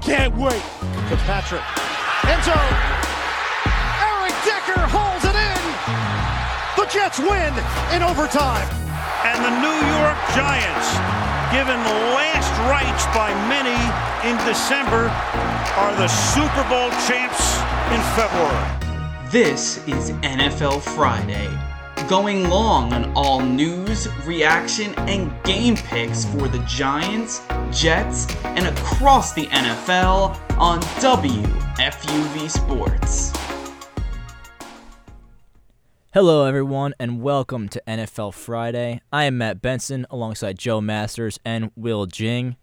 Can't wait. Fitzpatrick. End zone. Eric Decker holds it in. The Jets win in overtime. And the New York Giants, given last rites by many in December, are the Super Bowl champs in February. This is NFL Friday, going long on all news, reaction, and game picks for the Giants, Jets, and across the NFL on WFUV Sports. Hello, everyone, and welcome to NFL Friday. I am Matt Benson alongside Joe Masters and Will Jing.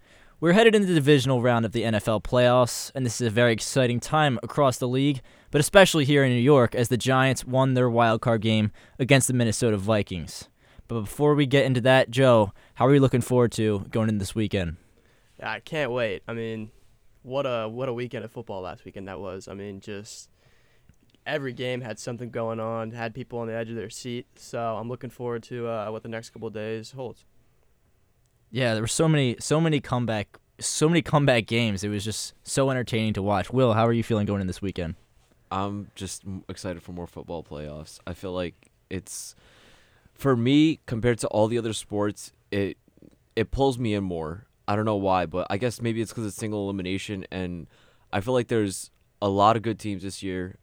We're headed into the divisional round of the NFL playoffs, and this is a very exciting time across the league, but especially here in New York as the Giants won their wild card game against the Minnesota Vikings. But before we get into that, Joe, how are you looking forward to going into this weekend? I can't wait. I mean, what a what a weekend of football last weekend that was. I mean, just every game had something going on, had people on the edge of their seat. So I'm looking forward to uh, what the next couple days holds. Yeah, there were so many so many comeback so many comeback games. It was just so entertaining to watch. Will, how are you feeling going in this weekend? I'm just excited for more football playoffs. I feel like it's for me compared to all the other sports, it it pulls me in more. I don't know why, but I guess maybe it's because it's single elimination, and I feel like there's a lot of good teams this year,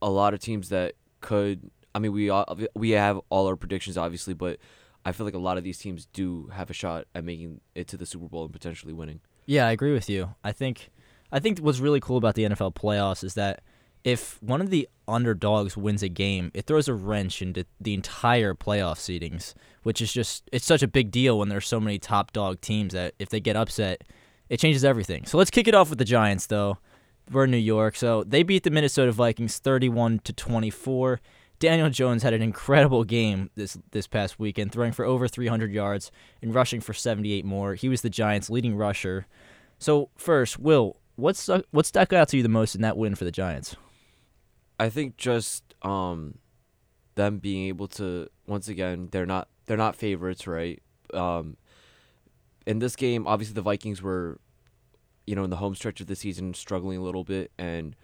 a lot of teams that could. I mean, we we have all our predictions obviously, but I feel like a lot of these teams do have a shot at making it to the Super Bowl and potentially winning. Yeah, I agree with you. I think I think what's really cool about the NFL playoffs is that if one of the underdogs wins a game, it throws a wrench into the entire playoff seedings, which is just it's such a big deal when there's so many top dog teams that if they get upset, it changes everything. So let's kick it off with the Giants though. We're in New York, so they beat the Minnesota Vikings 31 to 24. Daniel Jones had an incredible game this this past weekend, throwing for over 300 yards and rushing for 78 more. He was the Giants' leading rusher. So first, Will, what's what stuck out to you the most in that win for the Giants? I think just um, them being able to once again they're not they're not favorites, right? Um, in this game, obviously the Vikings were, you know, in the home stretch of the season struggling a little bit, and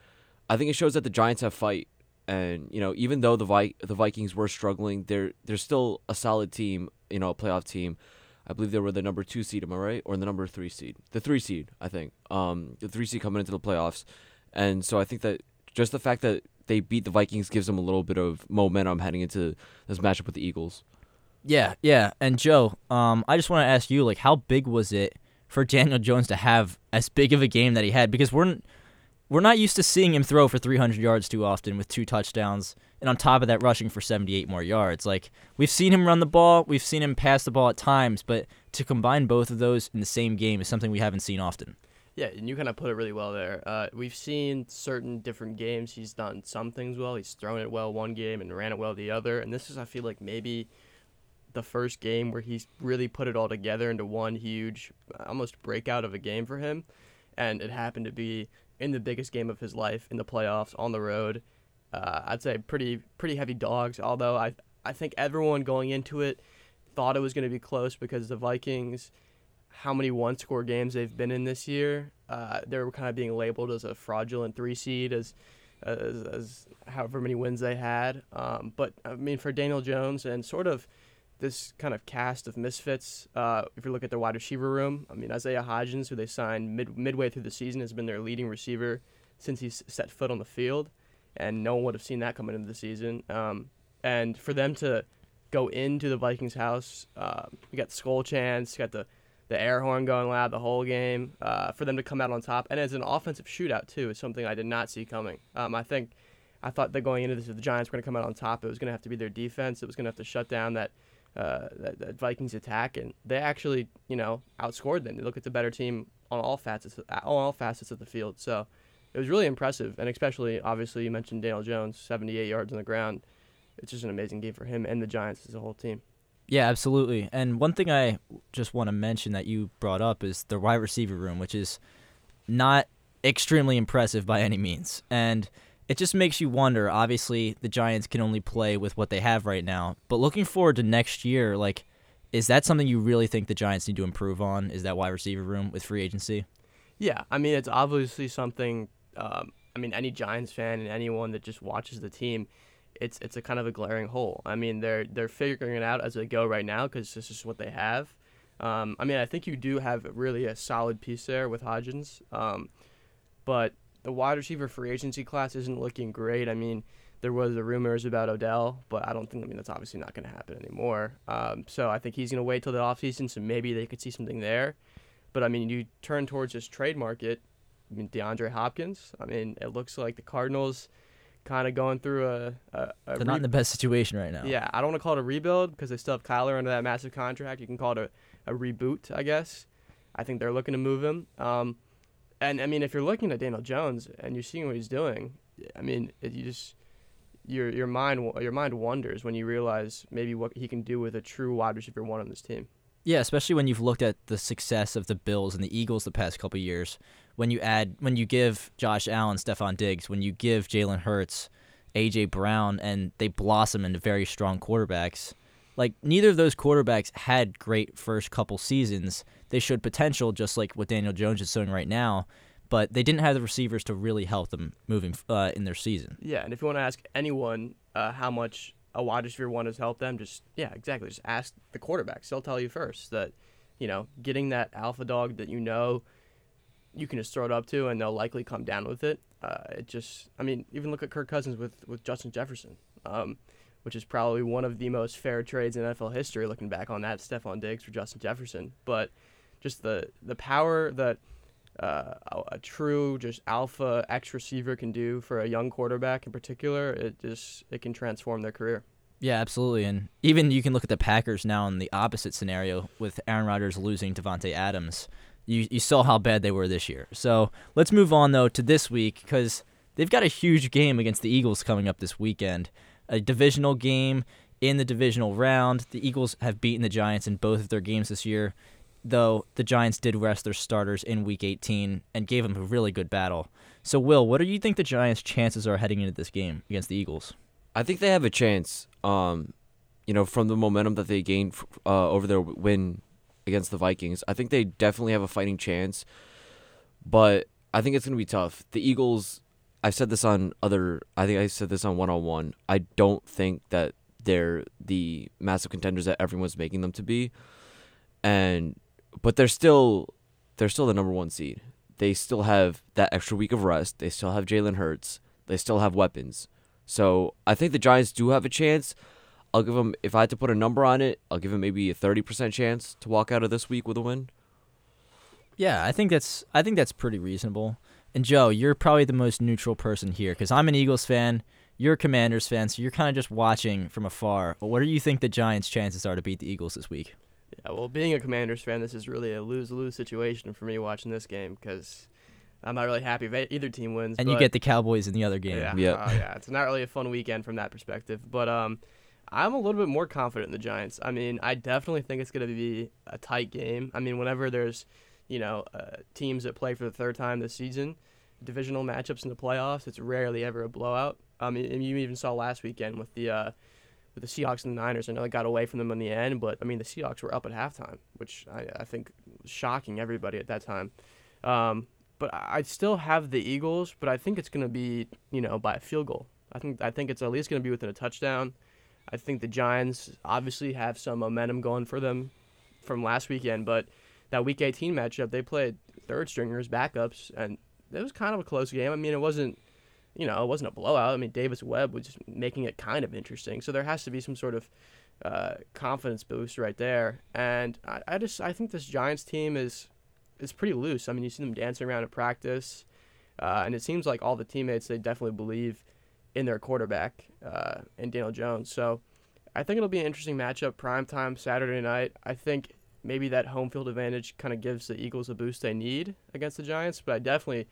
I think it shows that the Giants have fight. And you know, even though the Vi- the Vikings were struggling, they're they're still a solid team, you know, a playoff team. I believe they were the number two seed, am I right, or the number three seed? The three seed, I think. Um, the three seed coming into the playoffs, and so I think that just the fact that they beat the Vikings gives them a little bit of momentum heading into this matchup with the Eagles. Yeah, yeah. And Joe, um, I just want to ask you, like, how big was it for Daniel Jones to have as big of a game that he had? Because we're we're not used to seeing him throw for 300 yards too often with two touchdowns, and on top of that, rushing for 78 more yards. Like we've seen him run the ball, we've seen him pass the ball at times, but to combine both of those in the same game is something we haven't seen often. Yeah, and you kind of put it really well there. Uh, we've seen certain different games. He's done some things well. He's thrown it well one game and ran it well the other. And this is, I feel like, maybe the first game where he's really put it all together into one huge, almost breakout of a game for him. And it happened to be in the biggest game of his life in the playoffs on the road. Uh, I'd say pretty pretty heavy dogs. Although I I think everyone going into it thought it was going to be close because the Vikings, how many one score games they've been in this year, uh, they were kind of being labeled as a fraudulent three seed as as, as however many wins they had. Um, but I mean for Daniel Jones and sort of this kind of cast of misfits. Uh, if you look at their wide receiver room, I mean Isaiah Hodgins, who they signed mid midway through the season, has been their leading receiver since he's set foot on the field, and no one would have seen that coming into the season. Um, and for them to go into the Vikings' house, uh, you got skull chants, you got the the air horn going loud the whole game. Uh, for them to come out on top, and as an offensive shootout too, is something I did not see coming. Um, I think. I thought that going into this, if the Giants were going to come out on top, it was going to have to be their defense. It was going to have to shut down that uh, that, that Vikings attack, and they actually you know outscored them. They look at the better team on all facets on all facets of the field. So it was really impressive, and especially obviously you mentioned Daniel Jones, 78 yards on the ground. It's just an amazing game for him and the Giants as a whole team. Yeah, absolutely. And one thing I just want to mention that you brought up is the wide receiver room, which is not extremely impressive by any means. And it just makes you wonder. Obviously, the Giants can only play with what they have right now. But looking forward to next year, like, is that something you really think the Giants need to improve on? Is that wide receiver room with free agency? Yeah, I mean, it's obviously something. Um, I mean, any Giants fan and anyone that just watches the team, it's it's a kind of a glaring hole. I mean, they're they're figuring it out as they go right now because this is what they have. Um, I mean, I think you do have really a solid piece there with Hodgins, um, but the wide receiver free agency class isn't looking great. I mean, there was the rumors about Odell, but I don't think. I mean, that's obviously not going to happen anymore. Um, so I think he's going to wait till the offseason, so maybe they could see something there. But I mean, you turn towards this trade market. I mean, DeAndre Hopkins. I mean, it looks like the Cardinals kind of going through a. a, a They're not in the best situation right now. Yeah, I don't want to call it a rebuild because they still have Kyler under that massive contract. You can call it a, a reboot, I guess. I think they're looking to move him. Um, and I mean, if you're looking at Daniel Jones and you're seeing what he's doing, I mean, it, you just your your mind your mind wonders when you realize maybe what he can do with a true wide receiver one on this team. Yeah, especially when you've looked at the success of the Bills and the Eagles the past couple years. When you add, when you give Josh Allen, Stefon Diggs, when you give Jalen Hurts, AJ Brown, and they blossom into very strong quarterbacks. Like neither of those quarterbacks had great first couple seasons. They showed potential, just like what Daniel Jones is showing right now, but they didn't have the receivers to really help them moving uh, in their season. Yeah, and if you want to ask anyone uh, how much a wide receiver one has helped them, just yeah, exactly. Just ask the quarterbacks; they'll tell you first that you know getting that alpha dog that you know you can just throw it up to, and they'll likely come down with it. Uh, it just, I mean, even look at Kirk Cousins with with Justin Jefferson. Um, which is probably one of the most fair trades in NFL history. Looking back on that, Stefon Diggs for Justin Jefferson, but just the the power that uh, a, true just alpha X receiver can do for a young quarterback in particular, it just it can transform their career. Yeah, absolutely. And even you can look at the Packers now in the opposite scenario with Aaron Rodgers losing Davante Adams. You you saw how bad they were this year. So let's move on though to this week because they've got a huge game against the Eagles coming up this weekend a divisional game in the divisional round. The Eagles have beaten the Giants in both of their games this year, though the Giants did rest their starters in Week 18 and gave them a really good battle. So, Will, what do you think the Giants' chances are heading into this game against the Eagles? I think they have a chance. Um, you know, from the momentum that they gained uh, over their win against the Vikings, I think they definitely have a fighting chance. But I think it's going to be tough. The Eagles I've said this on other. I think I said this on one on one. I don't think that they're the massive contenders that everyone's making them to be, and but they're still they're still the number one seed. They still have that extra week of rest. They still have Jalen Hurts. They still have weapons. So I think the Giants do have a chance. I'll give them if I had to put a number on it. I'll give them maybe a thirty percent chance to walk out of this week with a win. Yeah, I think that's I think that's pretty reasonable. And Joe, you're probably the most neutral person here because I'm an Eagles fan. You're a Commanders fan, so you're kind of just watching from afar. But what do you think the Giants' chances are to beat the Eagles this week? Yeah, well, being a Commanders fan, this is really a lose-lose situation for me watching this game because I'm not really happy if either team wins. And you get the Cowboys in the other game. Yeah, yeah, uh, yeah. It's not really a fun weekend from that perspective. But um, I'm a little bit more confident in the Giants. I mean, I definitely think it's going to be a tight game. I mean, whenever there's you know, uh, teams that play for the third time this season, divisional matchups in the playoffs, it's rarely ever a blowout. I mean, and you even saw last weekend with the uh, with the Seahawks and the Niners. I know they got away from them in the end, but I mean, the Seahawks were up at halftime, which I, I think was shocking everybody at that time. Um, but I still have the Eagles, but I think it's going to be you know by a field goal. I think I think it's at least going to be within a touchdown. I think the Giants obviously have some momentum going for them from last weekend, but that Week 18 matchup, they played third stringers, backups, and it was kind of a close game. I mean, it wasn't, you know, it wasn't a blowout. I mean, Davis Webb was just making it kind of interesting. So there has to be some sort of uh, confidence boost right there. And I, I just I think this Giants team is is pretty loose. I mean, you see them dancing around in practice, uh, and it seems like all the teammates they definitely believe in their quarterback uh, in Daniel Jones. So I think it'll be an interesting matchup, prime time Saturday night. I think maybe that home field advantage kind of gives the Eagles a boost they need against the Giants, but I definitely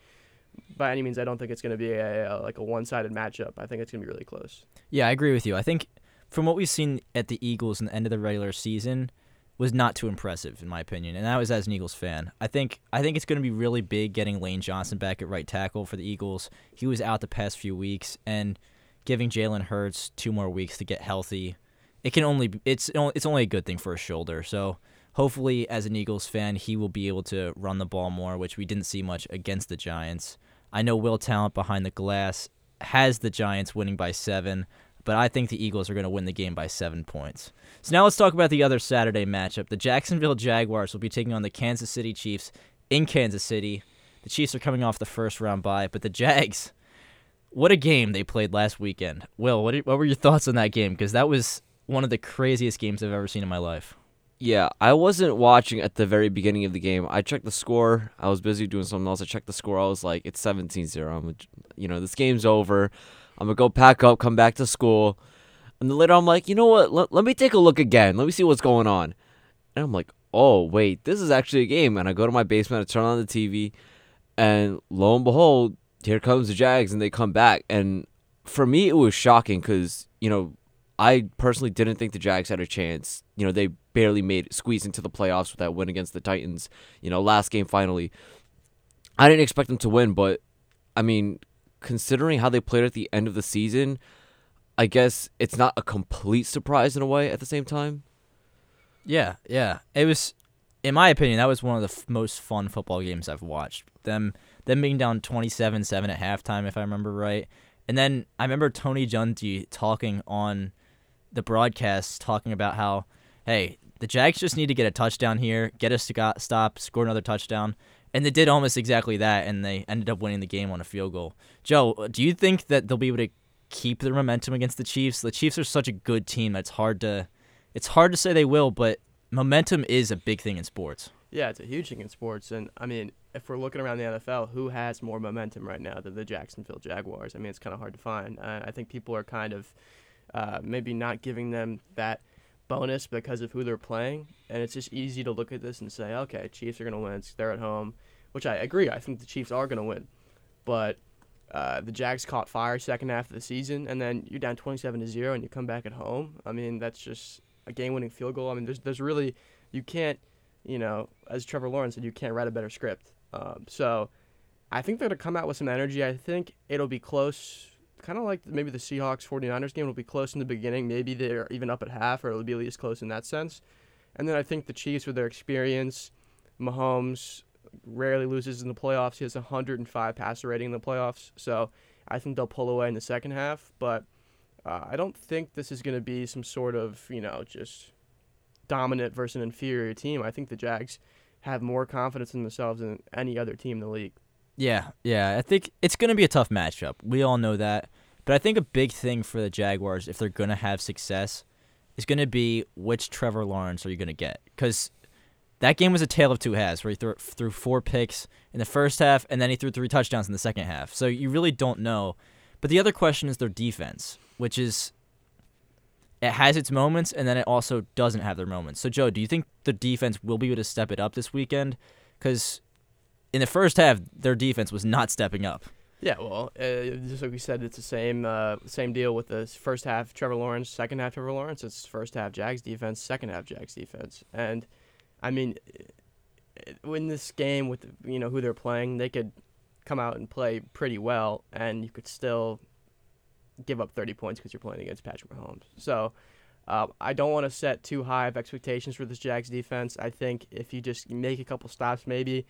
by any means I don't think it's going to be a, a like a one-sided matchup. I think it's going to be really close. Yeah, I agree with you. I think from what we've seen at the Eagles in the end of the regular season was not too impressive in my opinion, and that was as an Eagles fan. I think I think it's going to be really big getting Lane Johnson back at right tackle for the Eagles. He was out the past few weeks, and giving Jalen Hurts two more weeks to get healthy, it can only it's it's only a good thing for his shoulder. So hopefully, as an Eagles fan, he will be able to run the ball more, which we didn't see much against the Giants. I know Will Talent behind the glass has the Giants winning by seven but I think the Eagles are going to win the game by seven points. So now let's talk about the other Saturday matchup. The Jacksonville Jaguars will be taking on the Kansas City Chiefs in Kansas City. The Chiefs are coming off the first round bye, but the Jags, what a game they played last weekend. Will, what, what were your thoughts on that game? Because that was one of the craziest games I've ever seen in my life. Yeah, I wasn't watching at the very beginning of the game. I checked the score. I was busy doing something else. I checked the score. I was like, it's 17-0. I'm, you know, this game's over. I'm gonna go pack up, come back to school. And then later I'm like, you know what? Let me take a look again. Let me see what's going on. And I'm like, oh, wait, this is actually a game. And I go to my basement, I turn on the TV, and lo and behold, here comes the Jags, and they come back. And for me, it was shocking because, you know, I personally didn't think the Jags had a chance. You know, they barely made squeeze into the playoffs with that win against the Titans. You know, last game finally. I didn't expect them to win, but I mean, considering how they played at the end of the season, I guess it's not a complete surprise in a way at the same time. Yeah, yeah. It was in my opinion that was one of the f- most fun football games I've watched. Them them being down 27-7 at halftime if I remember right. And then I remember Tony Dungy talking on the broadcast talking about how hey, the Jags just need to get a touchdown here, get to stop, score another touchdown. And they did almost exactly that, and they ended up winning the game on a field goal. Joe, do you think that they'll be able to keep their momentum against the Chiefs? The Chiefs are such a good team that it's hard to it's hard to say they will, but momentum is a big thing in sports. Yeah, it's a huge thing in sports, and I mean, if we're looking around the NFL, who has more momentum right now than the Jacksonville Jaguars? I mean, it's kind of hard to find. Uh, I think people are kind of uh, maybe not giving them that bonus because of who they're playing, and it's just easy to look at this and say, okay, Chiefs are to win. They're at home which I agree. I think the Chiefs are to win, but uh, the Jags caught fire second half of the season, and then you're down 27 to zero, and you come back at home. I mean, that's just a game-winning field goal. I mean, there's there's really you can't, you know, as Trevor Lawrence said, you can't write a better script. Um, so I think they're to come out with some energy. I think it'll be close, kind of like maybe the Seahawks 49ers game will be close in the beginning. Maybe they're even up at half, or it'll be at least close in that sense. And then I think the Chiefs, with their experience, Mahomes, rarely loses in the playoffs. He has 105 passer rating in the playoffs, so I think they'll pull away in the second half. But uh, I don't think this is going to be some sort of you know just dominant versus an inferior team. I think the Jags have more confidence in themselves than any other team in the league. Yeah, yeah. I think it's going to be a tough matchup. We all know that. But I think a big thing for the Jaguars, if they're going to have success, is going to be which Trevor Lawrence are you going to get? Because that game was a tale of two halves where he threw, threw four picks in the first half and then he threw three touchdowns in the second half. So you really don't know. But the other question is their defense, which is it has its moments and then it also doesn't have their moments. So Joe, do you think the defense will be able to step it up this weekend? Because in the first half, their defense was not stepping up. Yeah, well, uh, just like we said, it's the same uh, same deal with the first half Trevor Lawrence, second half Trevor Lawrence. It's first half Jags defense, second half Jags defense, and I mean, in this game with you know who they're playing, they could come out and play pretty well, and you could still give up 30 points because you're playing against Patrick Mahomes. So. Uh, I don't want to set too high of expectations for this Jags defense. I think if you just make a couple stops, maybe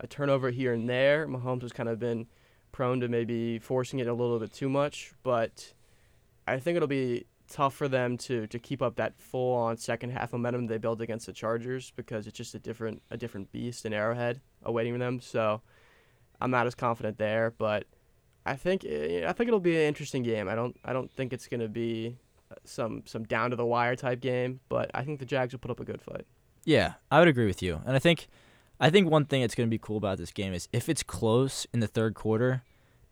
a turnover here and there, Mahomes has kind of been prone to maybe forcing it a little bit too much. But I think it'll be tough for them to to keep up that full on second half momentum they built against the Chargers because it's just a different a different beast in Arrowhead awaiting them. So I'm not as confident there, but I think eh, I think it'll be an interesting game. I don't I don't think it's going to be some some down to the wire type game, but I think the Jags will put up a good fight. Yeah, I would agree with you. And I think I think one thing that's going to be cool about this game is if it's close in the third quarter,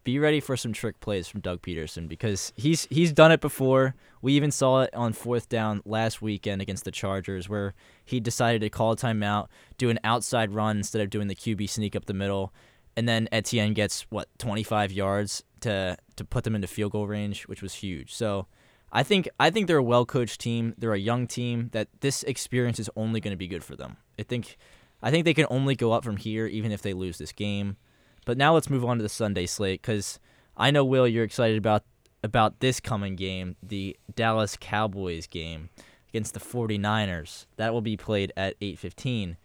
be ready for some trick plays from Doug Pederson because he's he's done it before. We even saw it on fourth down last weekend against the Chargers where he decided to call a timeout, do an outside run instead of doing the QB sneak up the middle, and then Etienne gets what 25 yards to to put them into field goal range, which was huge. So I think I think they're a well coached team. They're a young team that this experience is only going to be good for them. I think I think they can only go up from here even if they lose this game. But now let's move on to the Sunday slate cuz I know Will you're excited about about this coming game, the Dallas Cowboys game against the 49ers. That will be played at 8:15.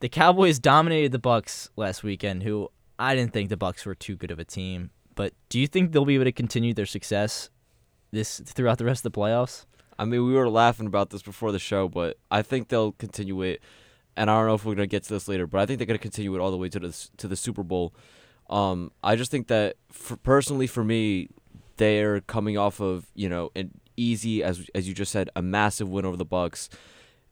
The Cowboys dominated the Bucs last weekend, who I didn't think the Bucs were too good of a team. But do you think they'll be able to continue their success this throughout the rest of the playoffs? I mean, we were laughing about this before the show, but I think they'll continue it. And I don't know if we're gonna get to this later, but I think they're gonna continue it all the way to the to the Super Bowl. Um, I just think that for, personally, for me, they're coming off of you know an easy, as as you just said, a massive win over the Bucs,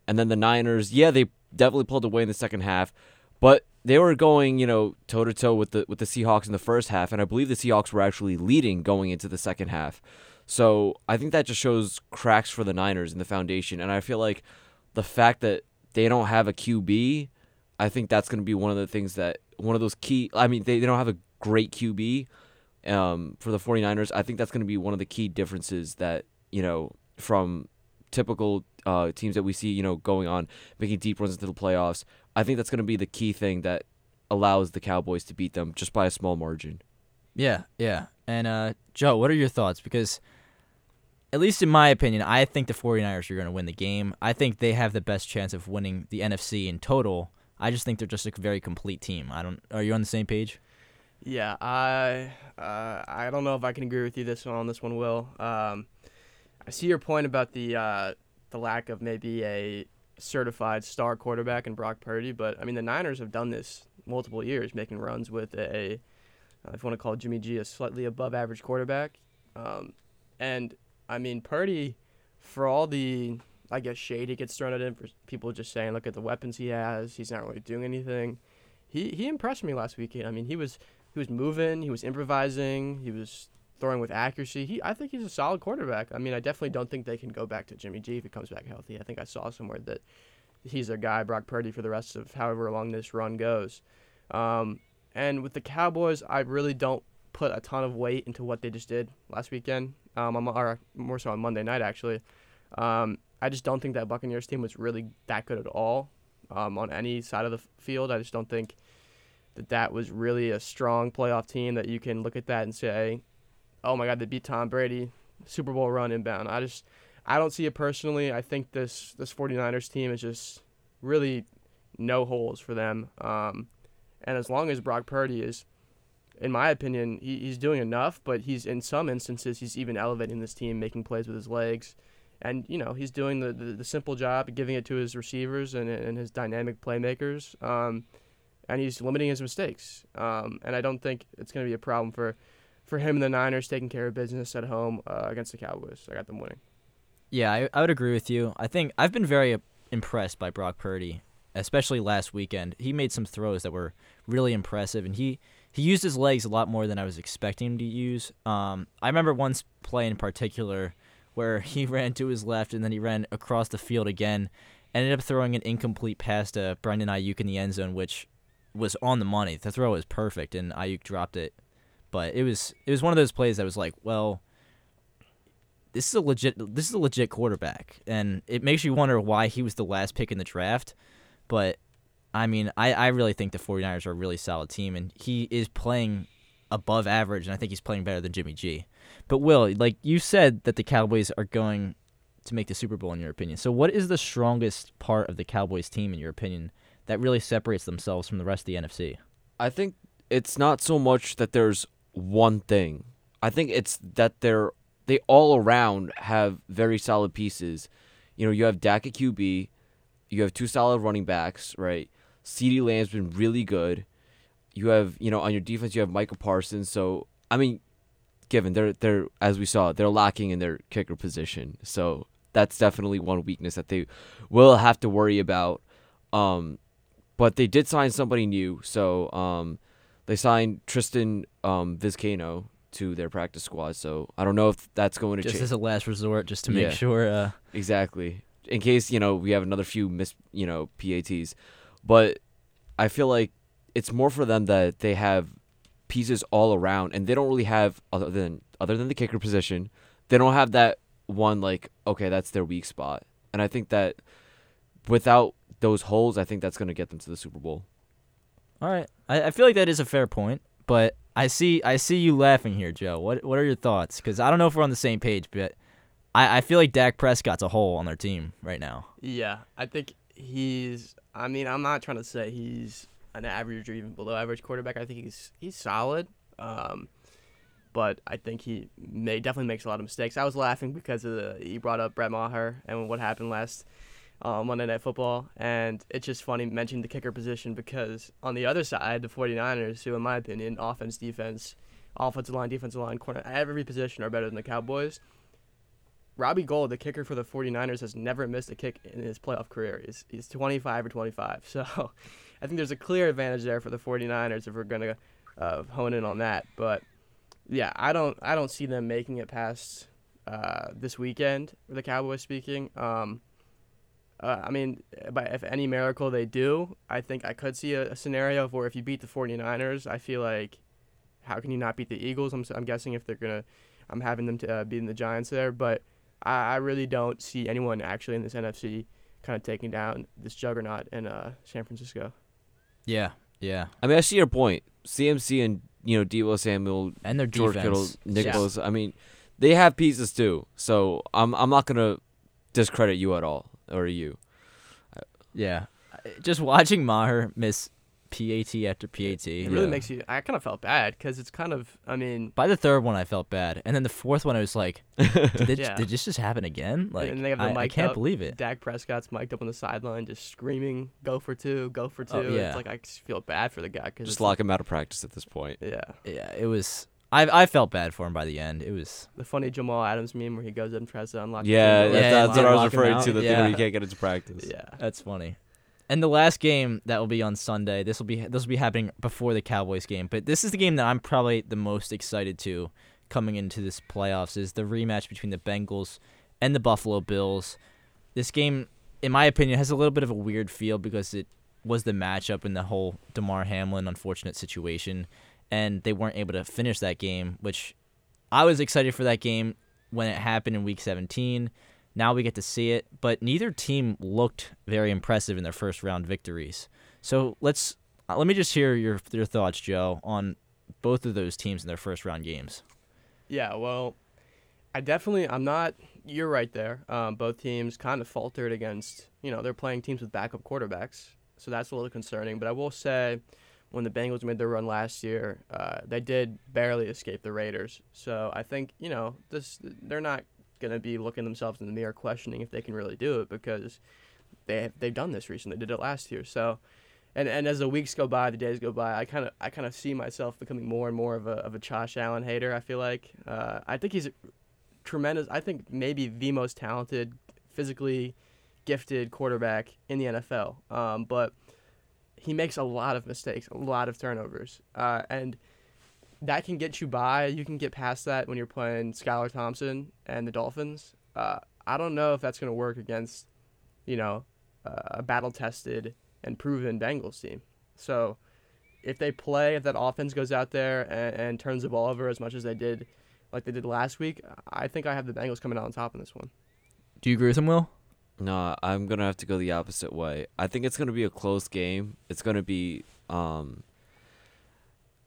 and then the Niners. Yeah, they definitely pulled away in the second half, but they were going you know toe to toe with the with the Seahawks in the first half, and I believe the Seahawks were actually leading going into the second half. So I think that just shows cracks for the Niners in the foundation, and I feel like the fact that they don't have a QB, I think that's going to be one of the things that one of those key. I mean, they, they don't have a great QB um, for the 49ers. I think that's going to be one of the key differences that you know from typical uh, teams that we see, you know, going on making deep runs into the playoffs. I think that's going to be the key thing that allows the Cowboys to beat them just by a small margin. Yeah, yeah. And uh, Joe, what are your thoughts? Because at least in my opinion, I think the 49ers are going to win the game. I think they have the best chance of winning the NFC in total. I just think they're just a very complete team. I don't. Are you on the same page? Yeah, I uh, I don't know if I can agree with you this one on this one, Will. Um, I see your point about the uh, the lack of maybe a certified star quarterback in Brock Purdy, but I mean the Niners have done this multiple years, making runs with a, uh, if you want to call Jimmy G a slightly above average quarterback, um, and I mean Purdy, for all the I guess shade he gets thrown at him for people just saying, look at the weapons he has, he's not really doing anything. He he impressed me last weekend. I mean he was he was moving, he was improvising, he was throwing with accuracy. He I think he's a solid quarterback. I mean I definitely don't think they can go back to Jimmy G if he comes back healthy. I think I saw somewhere that he's their guy, Brock Purdy, for the rest of however long this run goes. Um, and with the Cowboys, I really don't put a ton of weight into what they just did last weekend, um, or more so on Monday night actually. Um, I just don't think that Buccaneers team was really that good at all um, on any side of the field. I just don't think that that was really a strong playoff team that you can look at that and say, "Oh my God, they beat Tom Brady, Super Bowl run inbound." I just I don't see it personally. I think this this 49ers team is just really no holes for them. Um, and as long as Brock Purdy is in my opinion, he, he's doing enough, but he's in some instances he's even elevating this team, making plays with his legs, and you know he's doing the, the, the simple job, giving it to his receivers and, and his dynamic playmakers, um, and he's limiting his mistakes. Um, and I don't think it's going to be a problem for for him and the Niners taking care of business at home uh, against the Cowboys. I got them winning. Yeah, I, I would agree with you. I think I've been very impressed by Brock Purdy, especially last weekend. He made some throws that were really impressive, and he he used his legs a lot more than I was expecting him to use. Um, I remember one play in particular where he ran to his left and then he ran across the field again, ended up throwing an incomplete pass to Brandon Aiyuk in the end zone, which was on the money. The throw was perfect, and Aiyuk dropped it. But it was it was one of those plays that was like, well, this is a legit this is a legit quarterback, and it makes you wonder why he was the last pick in the draft. But I mean, I, I really think the 49ers are a really solid team, and he is playing above average, and I think he's playing better than Jimmy G. But, Will, like you said that the Cowboys are going to make the Super Bowl, in your opinion. So, what is the strongest part of the Cowboys team, in your opinion, that really separates themselves from the rest of the NFC? I think it's not so much that there's one thing. I think it's that they're they all around have very solid pieces. You know, you have Dak at QB, you have two solid running backs, right? CeeDee Lamb's been really good. You have, you know, on your defense you have Michael Parsons. So I mean, given they're they're as we saw, they're lacking in their kicker position. So that's definitely one weakness that they will have to worry about. Um, but they did sign somebody new, so um, they signed Tristan um, Vizcaino to their practice squad. So I don't know if that's going to Just change. as a last resort, just to make Yeah. sure. Uh, Exactly. In case, you know, we have another few miss, you know, PATs. But I feel like it's more for them that they have pieces all around and they don't really have other than other than the kicker position, they don't have that one like okay, that's their weak spot. And I think that without those holes, I think that's going to get them to the Super Bowl. all right, I, I feel like that is a fair point, but I see I see you laughing here, Joe. What what are your thoughts? Because I don't know if we're on the same page, but I, I feel like Dak Prescott's a hole on their team right now. Yeah, I think he's. I mean, I'm not trying to say he's an average or even below average quarterback. I think he's he's solid. Um, but I think he may definitely makes a lot of mistakes. I was laughing because of the he brought up Brett Maher and what happened last uh, Monday Night Football, and it's just funny mentioning the kicker position because on the other side, the 49ers, who in my opinion, offense, defense, offensive line, defensive line, corner, every position are better than the Cowboys. Robbie Gould, the kicker for the 49ers, has never missed a kick in his playoff career. He's, he's 25 or 25. So I think there's a clear advantage there for the 49ers if we're going to uh, hone in on that. But yeah, I don't I don't see them making it past uh, this weekend, the Cowboys speaking. Um, uh, I mean, but if any miracle they do, I think I could see a, a scenario where if you beat the 49ers, I feel like how can you not beat the Eagles? I'm, I'm guessing if they're going to, I'm having them to uh, beating the Giants there, but I, I really don't see anyone actually in this NFC kind of taking down this juggernaut in uh, San Francisco. Yeah, yeah, I mean, I see your point. CMC and you know Deebo Samuel and their George defense. Kittle, Nicholas. I mean, they have pieces too. So I'm I'm not gonna discredit you at all or you. Yeah, just watching Maher miss PAT after PAT. It really makes you. I kind of felt bad because it's kind of. I mean, By the third one, I felt bad, and then the fourth one, I was like, "Did, this, Yeah. did this just happen again?" Like, and they have the I, mic I can't up. believe it. Dak Prescott's mic'd up on the sideline, just screaming, "Go for two, go for oh, two. Oh, yeah. It's like I just feel bad for the guy because Just lock him out of practice at this point. Yeah. Yeah, it was. I I felt bad for him by the end. It was. The funny Jamal Adams meme where he goes up and tries to unlock. the Yeah, that's, that's what I was referring to. The thing where you can't get into practice. Yeah. That's funny. And the last game that will be on Sunday. This will be this will be happening before the Cowboys game, but this is the game that I'm probably the most excited to coming into this playoffs is the rematch between the Bengals and the Buffalo Bills. This game, in my opinion, has a little bit of a weird feel because it was the matchup in the whole Damar Hamlin unfortunate situation, and they weren't able to finish that game, which I was excited for that game when it happened in Week 17. Now we get to see it, but neither team looked very impressive in their first round victories. So let's uh, let me just hear your your thoughts, Joe, on both of those teams in their first round games. Yeah, well, I definitely I'm not. You're right there. Um, both teams kind of faltered against. You know, they're playing teams with backup quarterbacks, so that's a little concerning. But I will say, when the Bengals made their run last year, uh, they did barely escape the Raiders. So I think you know this. They're not gonna be looking themselves in the mirror questioning if they can really do it because they they've done this recently. Did it last year. So. And, and as the weeks go by, the days go by, I kind of I kind of see myself becoming more and more of a of a Josh Allen hater. I feel like uh, I think he's tremendous. I think maybe the most talented, physically gifted quarterback in the NFL. Um, but he makes a lot of mistakes, a lot of turnovers, uh, and that can get you by. You can get past that when you're playing Skylar Thompson and the Dolphins. Uh, I don't know if that's going to work against, you know, uh, a battle tested and proven Bengals team. So if they play, if that offense goes out there and, and turns the ball over as much as they did, like they did last week, I think I have the Bengals coming out on top in this one. Do you agree with him, Will? No, I'm gonna have to go the opposite way. I think it's gonna be a close game. It's gonna be. Um,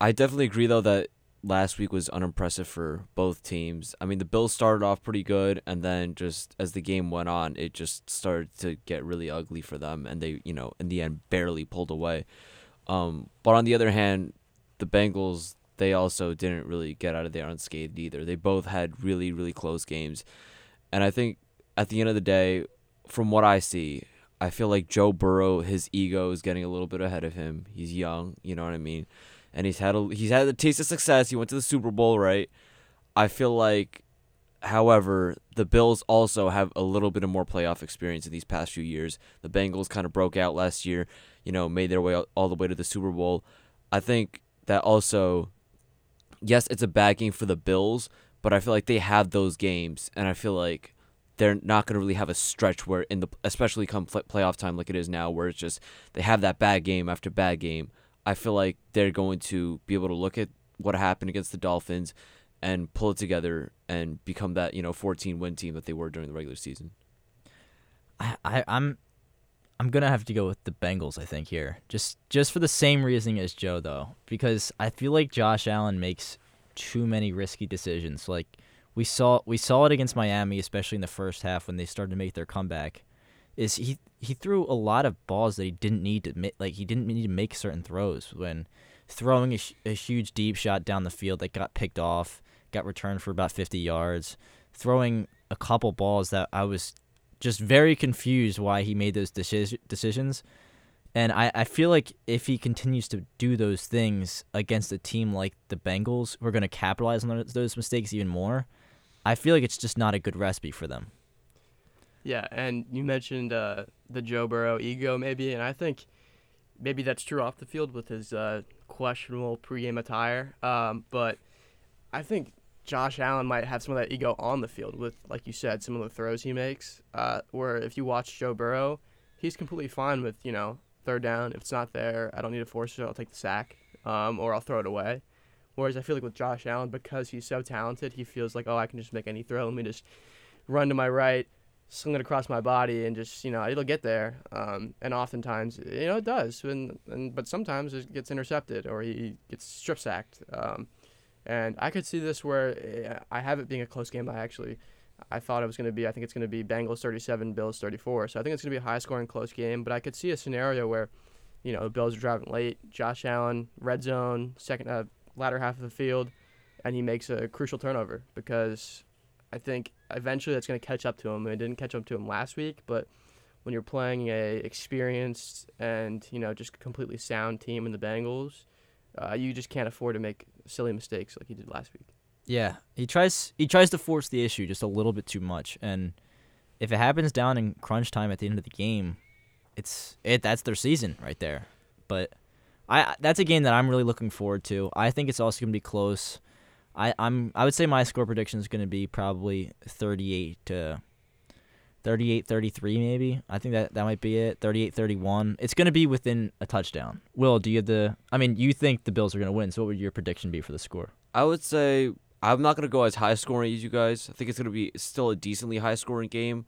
I definitely agree though that last week was unimpressive for both teams. I mean, the Bills started off pretty good, and then just as the game went on, it just started to get really ugly for them, and they, you know, in the end, barely pulled away. Um, but on the other hand, the Bengals they also didn't really get out of there unscathed either. They both had really, really close games, and I think at the end of the day, from what I see, I feel like Joe Burrow, his ego is getting a little bit ahead of him. He's young, you know what I mean, and he's had a he's had a taste of success. He went to the Super Bowl, right? I feel like, however, the Bills also have a little bit of more playoff experience in these past few years. The Bengals kind of broke out last year, you know, made their way all the way to the Super Bowl. I think that also, yes, it's a bad game for the Bills, but I feel like they have those games, and I feel like they're not going to really have a stretch where in the especially come playoff time like it is now where it's just they have that bad game after bad game i feel like they're going to be able to look at what happened against the dolphins and pull it together and become that you know 14 win team that they were during the regular season. I, I i'm i'm gonna have to go with the bengals i think here. Just just for the same reasoning as joe though because i feel like josh allen makes too many risky decisions. Like we saw we saw it against Miami, especially in the first half when they started to make their comeback. Is he he threw a lot of balls that he didn't need to make, like he didn't need to make certain throws when throwing a, a huge deep shot down the field that got picked off, got returned for about 50 yards, throwing a couple balls that I was just very confused why he made those decisions. And I, I feel like if he continues to do those things against a team like the Bengals, we're going to capitalize on those mistakes even more. I feel like it's just not a good recipe for them. Yeah, and you mentioned uh, the Joe Burrow ego, maybe, and I think maybe that's true off the field with his uh, questionable pregame attire. Um, but I think Josh Allen might have some of that ego on the field with, like you said, some of the throws he makes. Uh, where if you watch Joe Burrow, he's completely fine with you know third down. If it's not there, I don't need to force it. I'll take the sack, um, or I'll throw it away. Whereas I feel like with Josh Allen, because he's so talented, he feels like, oh, I can just make any throw. Let me just run to my right, sling it across my body, and just you know it'll get there. Um, and oftentimes, you know, it does. And, and but sometimes it gets intercepted or he gets strip sacked. Um, and I could see this where eh, I have it being a close game. I actually. I thought it was going to be. I think it's going to be Bengals 37, Bills 34. So I think it's going to be a high scoring, close game. But I could see a scenario where, you know, the Bills are driving late. Josh Allen, red zone, second, uh, latter half of the field, and he makes a crucial turnover because I think eventually that's going to catch up to him. It didn't catch up to him last week, but when you're playing a experienced and you know just completely sound team in the Bengals, uh, you just can't afford to make silly mistakes like he did last week. Yeah, he tries he tries to force the issue just a little bit too much, and if it happens down in crunch time at the end of the game, it's it that's their season right there. But I that's a game that I'm really looking forward to. I think it's also going to be close. I I'm I would say my score prediction is going to be probably 38 to 38 33 maybe. I think that that might be it. 38 31. It's going to be within a touchdown. Will, do you have the I mean, you think the Bills are going to win. So what would your prediction be for the score? I would say I'm not going to go as high scoring as you guys. I think it's going to be still a decently high scoring game.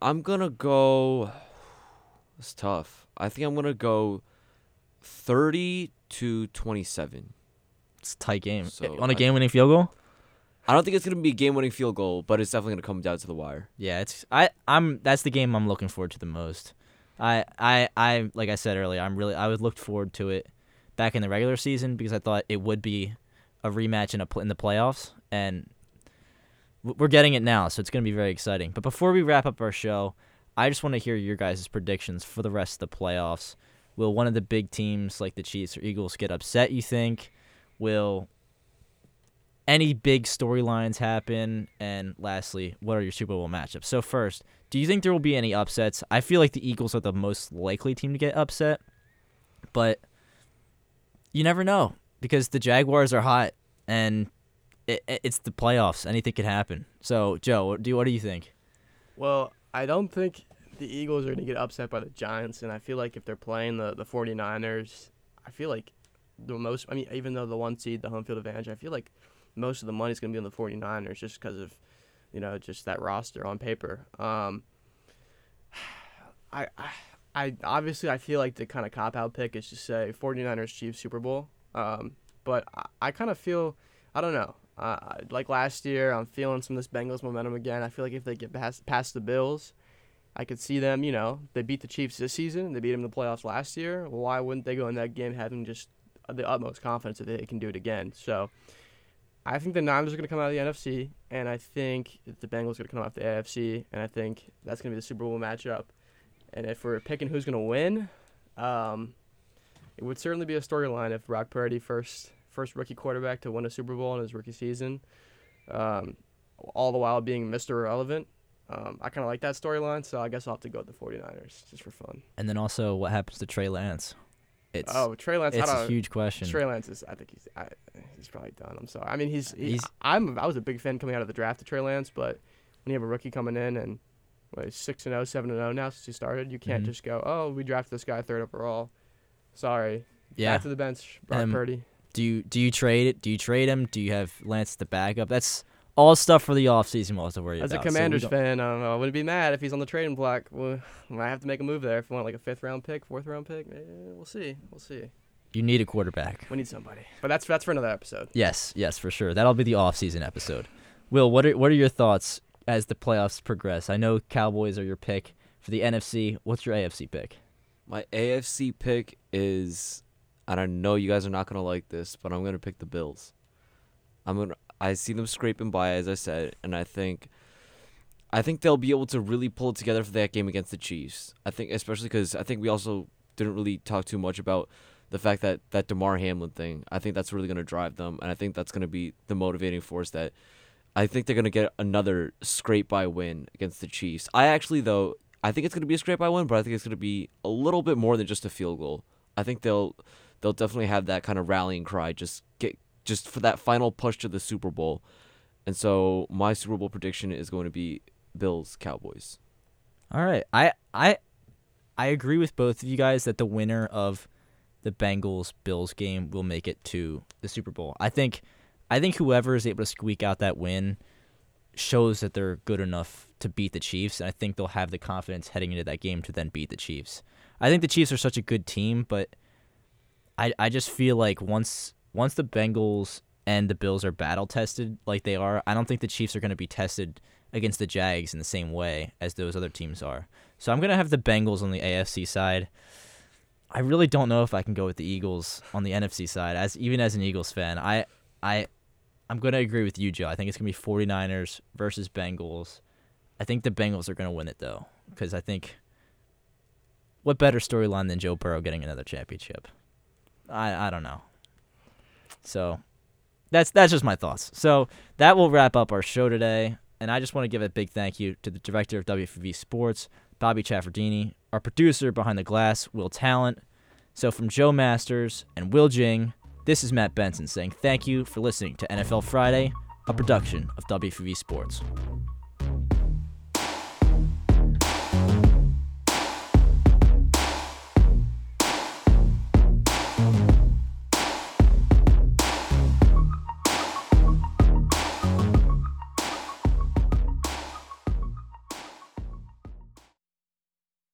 I'm going to go It's tough. I think I'm going to go 30 to 27. It's a tight game. So On a game winning field goal? I don't think it's gonna be a game winning field goal, but it's definitely gonna come down to the wire. Yeah, it's I I'm that's the game I'm looking forward to the most. I I I like I said earlier, I'm really I would look forward to it back in the regular season because I thought it would be a rematch in a in the playoffs, and we're getting it now, so it's gonna be very exciting. But before we wrap up our show, I just want to hear your guys' predictions for the rest of the playoffs. Will one of the big teams like the Chiefs or Eagles get upset, you think? Will any big storylines happen? And lastly, what are your Super Bowl matchups? So, first, do you think there will be any upsets? I feel like the Eagles are the most likely team to get upset, but you never know because the Jaguars are hot and it, it's the playoffs. Anything could happen. So, Joe, what do you, what do you think? Well, I don't think the Eagles are going to get upset by the Giants, and I feel like if they're playing the, the 49ers, I feel like the most, I mean, even though the one seed, the home field advantage, I feel like most of the money is going to be on the 49ers just because of, you know, just that roster on paper. Um, I, I, I obviously I feel like the kind of cop out pick is to say 49ers Chiefs Super Bowl. Um, but I, I kind of feel I don't know. Uh, like last year, I'm feeling some of this Bengals momentum again. I feel like if they get past past the Bills, I could see them, you know, they beat the Chiefs this season, they beat them in the playoffs last year. Why wouldn't they go in that game having just the utmost confidence that they can do it again? So I think the Niners are going to come out of the NFC, and I think the Bengals are going to come out of the AFC, and I think that's going to be the Super Bowl matchup. And if we're picking who's going to win, um, it would certainly be a storyline if Brock Purdy, first first rookie quarterback to win a Super Bowl in his rookie season, um, all the while being Mr. Irrelevant, um, I kind of like that storyline, so I guess I'll have to go with the 49ers just for fun. And then also, what happens to Trey Lance? It's oh, Trey Lance. It's a huge question. Trey Lance is. I think he's. I, he's probably done. I'm sorry. I mean, he's. He, He's- I'm. I was a big fan coming out of the draft of Trey Lance, but when you have a rookie coming in and what, he's six and 0, 7 and 0 now since he started, you can't Mhm. just go, oh, we drafted this guy third overall. Sorry. Yeah. Back to the bench, Brock Um, Purdy. Do you do you trade it? Do you trade him? Do you have Lance the backup? That's all stuff for the offseason we'll have to worry about. As a about. So Commanders fan, I, don't know, I wouldn't be mad if he's on the trading block. Well, we might have to make a move there. If we want like a fifth round pick, fourth round pick, eh, we'll see. We'll see. you need a quarterback. We need somebody. But that's that's for another episode. Yes, yes, for sure. That'll be the off-season episode. Will, what are what are your thoughts as the playoffs progress? I know Cowboys are your pick for the NFC. What's your AFC pick? My AFC pick is, and I know you guys are not gonna like this, but I'm gonna pick the Bills. I'm gonna. I see them scraping by, as I said, and I think, I think they'll be able to really pull it together for that game against the Chiefs. I think, especially because I think we also didn't really talk too much about the fact that that Damar Hamlin thing. I think that's really gonna drive them, and I think that's gonna be the motivating force that. I think they're gonna get another scrape by win against the Chiefs. I actually though I think it's gonna be a scrape by win, but I think it's gonna be a little bit more than just a field goal. I think they'll they'll definitely have that kind of rallying cry, just just for that final push to the Super Bowl. And so my Super Bowl prediction is going to be Bills Cowboys. All right. I I I agree with both of you guys that the winner of the Bengals Bills game will make it to the Super Bowl. I think I think whoever is able to squeak out that win shows that they're good enough to beat the Chiefs, and I think they'll have the confidence heading into that game to then beat the Chiefs. I think the Chiefs are such a good team, but I I just feel like once once the Bengals and the Bills are battle tested like they are, I don't think the Chiefs are going to be tested against the Jags in the same way as those other teams are. So I'm going to have the Bengals on the AFC side. I really don't know if I can go with the Eagles on the NFC side as even as an Eagles fan. I I I'm going to agree with you, Joe. I think it's going to be 49ers versus Bengals. I think the Bengals are going to win it though cuz I think what better storyline than Joe Burrow getting another championship? I I don't know. So that's that's just my thoughts. So that will wrap up our show today. And I just want to give a big thank you to the director of WFV Sports, Bobby Chaffardini, our producer behind the glass, Will Talent. So from Joe Masters and Will Jing, this is Matt Benson saying thank you for listening to NFL Friday, a production of WFV Sports.